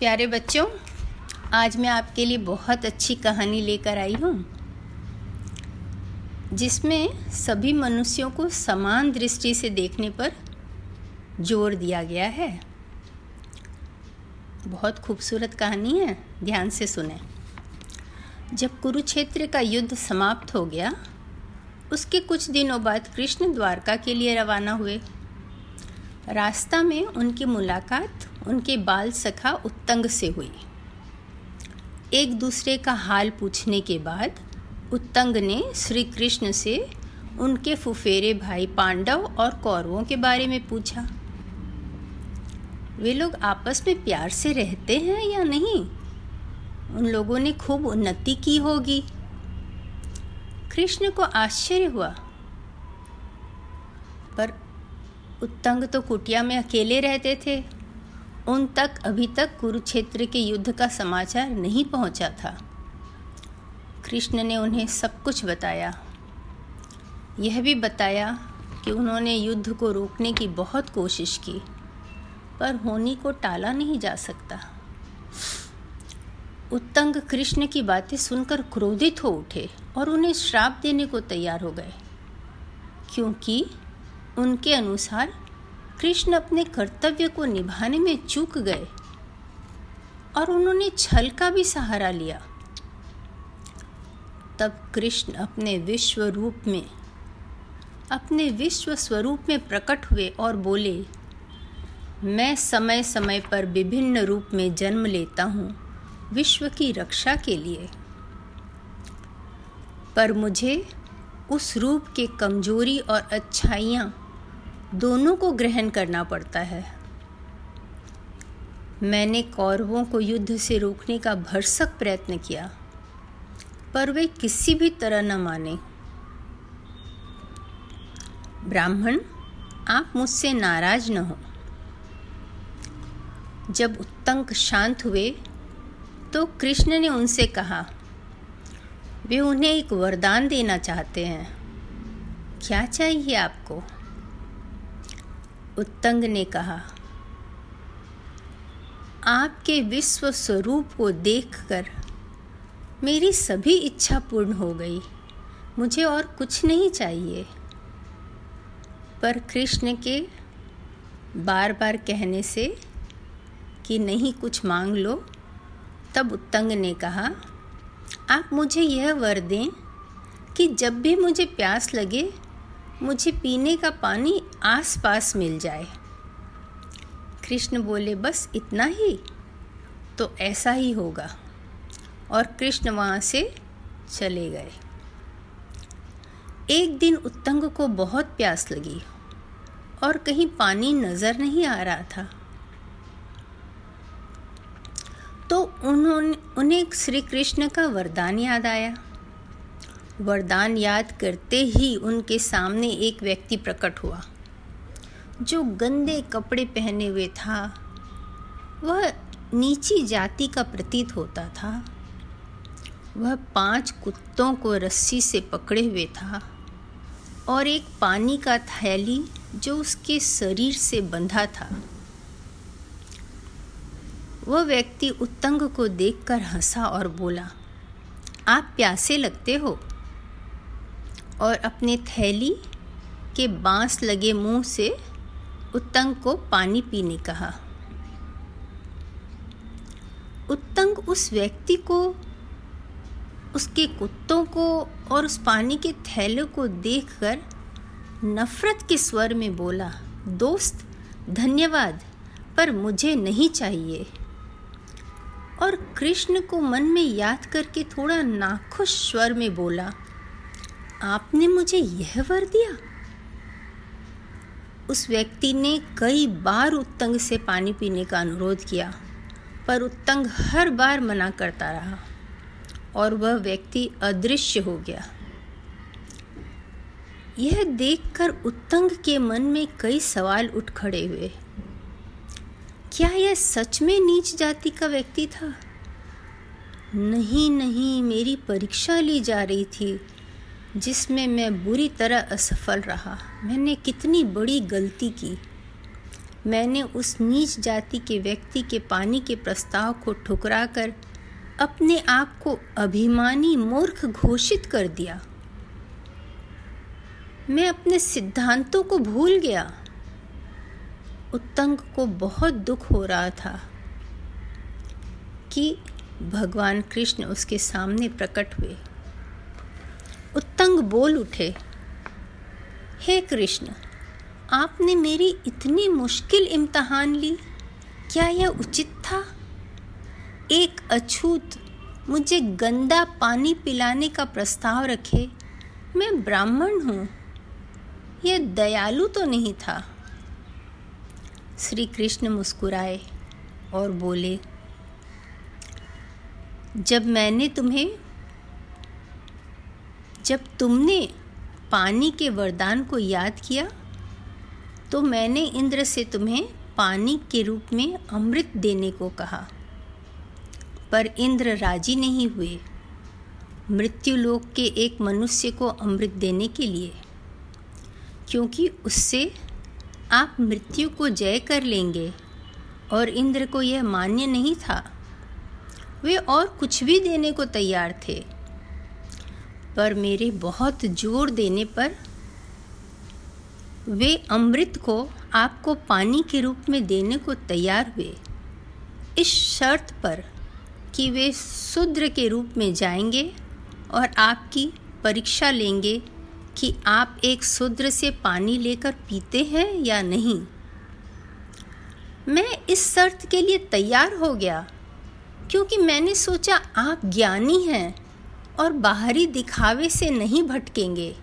प्यारे बच्चों, आज मैं आपके लिए बहुत अच्छी कहानी लेकर आई हूँ, जिसमें सभी मनुष्यों को समान दृष्टि से देखने पर ज़ोर दिया गया है। बहुत खूबसूरत कहानी है, ध्यान से सुने। जब कुरुक्षेत्र का युद्ध समाप्त हो गया, उसके कुछ दिनों बाद कृष्ण द्वारका के लिए रवाना हुए। रास्ता में उनकी मुलाकात उनके बाल सखा उत्तंग से हुई। एक दूसरे का हाल पूछने के बाद उत्तंग ने श्री कृष्ण से उनके फुफेरे भाई पांडव और कौरवों के बारे में पूछा, वे लोग आपस में प्यार से रहते हैं या नहीं? उन लोगों ने खूब उन्नति की होगी। कृष्ण को आश्चर्य हुआ उत्तंग तो कुटिया में अकेले रहते थे। उन तक, अभी तक कुरुक्षेत्र के युद्ध का समाचार नहीं पहुँचा था। कृष्ण ने उन्हें सब कुछ बताया। यह भी बताया कि उन्होंने युद्ध को रोकने की बहुत कोशिश की, पर होनी को टाला नहीं जा सकता। उत्तंग कृष्ण की बातें सुनकर क्रोधित हो उठे और उन्हें श्राप देने को तैयार हो गए, क्योंकि उनके अनुसार कृष्ण अपने कर्तव्य को निभाने में चूक गए और उन्होंने छल का भी सहारा लिया। तब कृष्ण अपने विश्व रूप में, अपने विश्व स्वरूप में प्रकट हुए और बोले, मैं समय समय पर विभिन्न रूप में जन्म लेता हूँ विश्व की रक्षा के लिए। पर मुझे उस रूप के कमज़ोरी और अच्छाइयाँ दोनों को ग्रहण करना पड़ता है। मैंने कौरवों को युद्ध से रोकने का भरसक प्रयत्न किया, पर वे किसी भी तरह न माने। ब्राह्मण, आप मुझसे नाराज़ न हो। जब उत्तंक शांत हुए तो कृष्ण ने उनसे कहा, वे उन्हें एक वरदान देना चाहते हैं। क्या चाहिए आपको? उत्तंग ने कहा, आपके विश्व स्वरूप को देखकर मेरी सभी इच्छा पूर्ण हो गई। मुझे और कुछ नहीं चाहिए। पर कृष्ण के बार बार कहने से कि नहीं कुछ मांग लो, तब उत्तंग ने कहा, आप मुझे यह वर दें कि जब भी मुझे प्यास लगे मुझे पीने का पानी आसपास मिल जाए। कृष्ण बोले, बस इतना ही? तो ऐसा ही होगा। और कृष्ण वहाँ से चले गए। एक दिन उत्तंग को बहुत प्यास लगी और कहीं पानी नज़र नहीं आ रहा था। तो उन्होंने, उन्हें श्री कृष्ण का वरदान याद आया। वरदान याद करते ही उनके सामने एक व्यक्ति प्रकट हुआ। जो गंदे कपड़े पहने हुए था, वह नीची जाति का प्रतीत होता था। वह पाँच कुत्तों को रस्सी से पकड़े हुए था और एक पानी का थैली जो उसके शरीर से बंधा था। वह व्यक्ति उत्तंग को देखकर हंसा और बोला, आप प्यासे लगते हो? और अपने थैली के बाँस लगे मुँह से उत्तंग को पानी पीने कहा। उत्तंग उस व्यक्ति को, उसके कुत्तों को और उस पानी के थैले को देखकर नफरत के स्वर में बोला, दोस्त, धन्यवाद, पर मुझे नहीं चाहिए। और कृष्ण को मन में याद करके थोड़ा नाखुश स्वर में बोला आपने मुझे यह वर दिया? उस व्यक्ति ने कई बार उत्तंग से पानी पीने का अनुरोध किया, पर उत्तंग हर बार मना करता रहा और वह व्यक्ति अदृश्य हो गया। यह देखकर उत्तंग के मन में कई सवाल उठ खड़े हुए। क्या यह सच में नीच जाति का व्यक्ति था? नहीं नहीं, मेरी परीक्षा ली जा रही थी। जिसमें मैं बुरी तरह असफल रहा। मैंने कितनी बड़ी गलती की। मैंने उस नीच जाति के व्यक्ति के पानी के प्रस्ताव को ठुकरा कर अपने आप को अभिमानी मूर्ख घोषित कर दिया। मैं अपने सिद्धांतों को भूल गया। उत्तंग को बहुत दुख हो रहा था कि भगवान कृष्ण उसके सामने प्रकट हुए। उत्तंग बोल उठे, हे कृष्ण, आपने मेरी इतनी मुश्किल इम्तहान ली, क्या यह उचित था? एक अछूत मुझे गंदा पानी पिलाने का प्रस्ताव रखे, मैं ब्राह्मण हूँ, यह दयालु तो नहीं था। श्री कृष्ण मुस्कुराए और बोले, जब मैंने तुम्हें जब तुमने पानी के वरदान को याद किया तो मैंने इंद्र से तुम्हें पानी के रूप में अमृत देने को कहा। पर इंद्र राज़ी नहीं हुए मृत्यु लोक के एक मनुष्य को अमृत देने के लिए, क्योंकि उससे आप मृत्यु को जय कर लेंगे और इंद्र को यह मान्य नहीं था। वे और कुछ भी देने को तैयार थे। पर मेरे बहुत ज़ोर देने पर वे अमृत को आपको पानी के रूप में देने को तैयार हुए। इस शर्त पर कि वे शूद्र के रूप में जाएँगे और आपकी परीक्षा लेंगे कि आप एक शूद्र से पानी लेकर पीते हैं या नहीं। मैं इस शर्त के लिए तैयार हो गया, क्योंकि मैंने सोचा आप ज्ञानी हैं। और बाहरी दिखावे से नहीं भटकेंगे।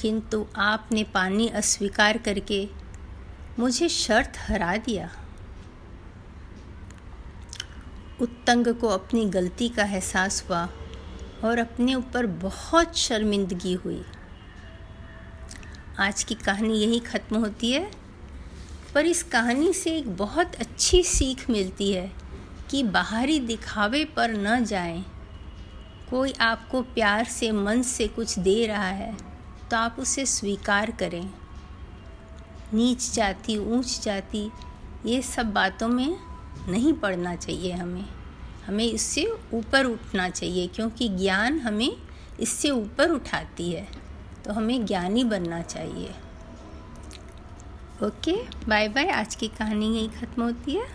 किंतु आपने पानी अस्वीकार करके मुझे शर्त हरा दिया। उत्तंग को अपनी गलती का एहसास हुआ और अपने ऊपर बहुत शर्मिंदगी हुई। आज की कहानी यही ख़त्म होती है, पर इस कहानी से एक बहुत अच्छी सीख मिलती है कि बाहरी दिखावे पर न जाएँ। कोई आपको प्यार से, मन से कुछ दे रहा है तो आप उसे स्वीकार करें। नीच जाति, ऊंच जाति, ये सब बातों में नहीं पढ़ना चाहिए हमें। हमें इससे ऊपर उठना चाहिए, क्योंकि ज्ञान हमें इससे ऊपर उठाती है तो हमें ज्ञानी बनना चाहिए। Okay, bye bye. आज की कहानी यही ख़त्म होती है।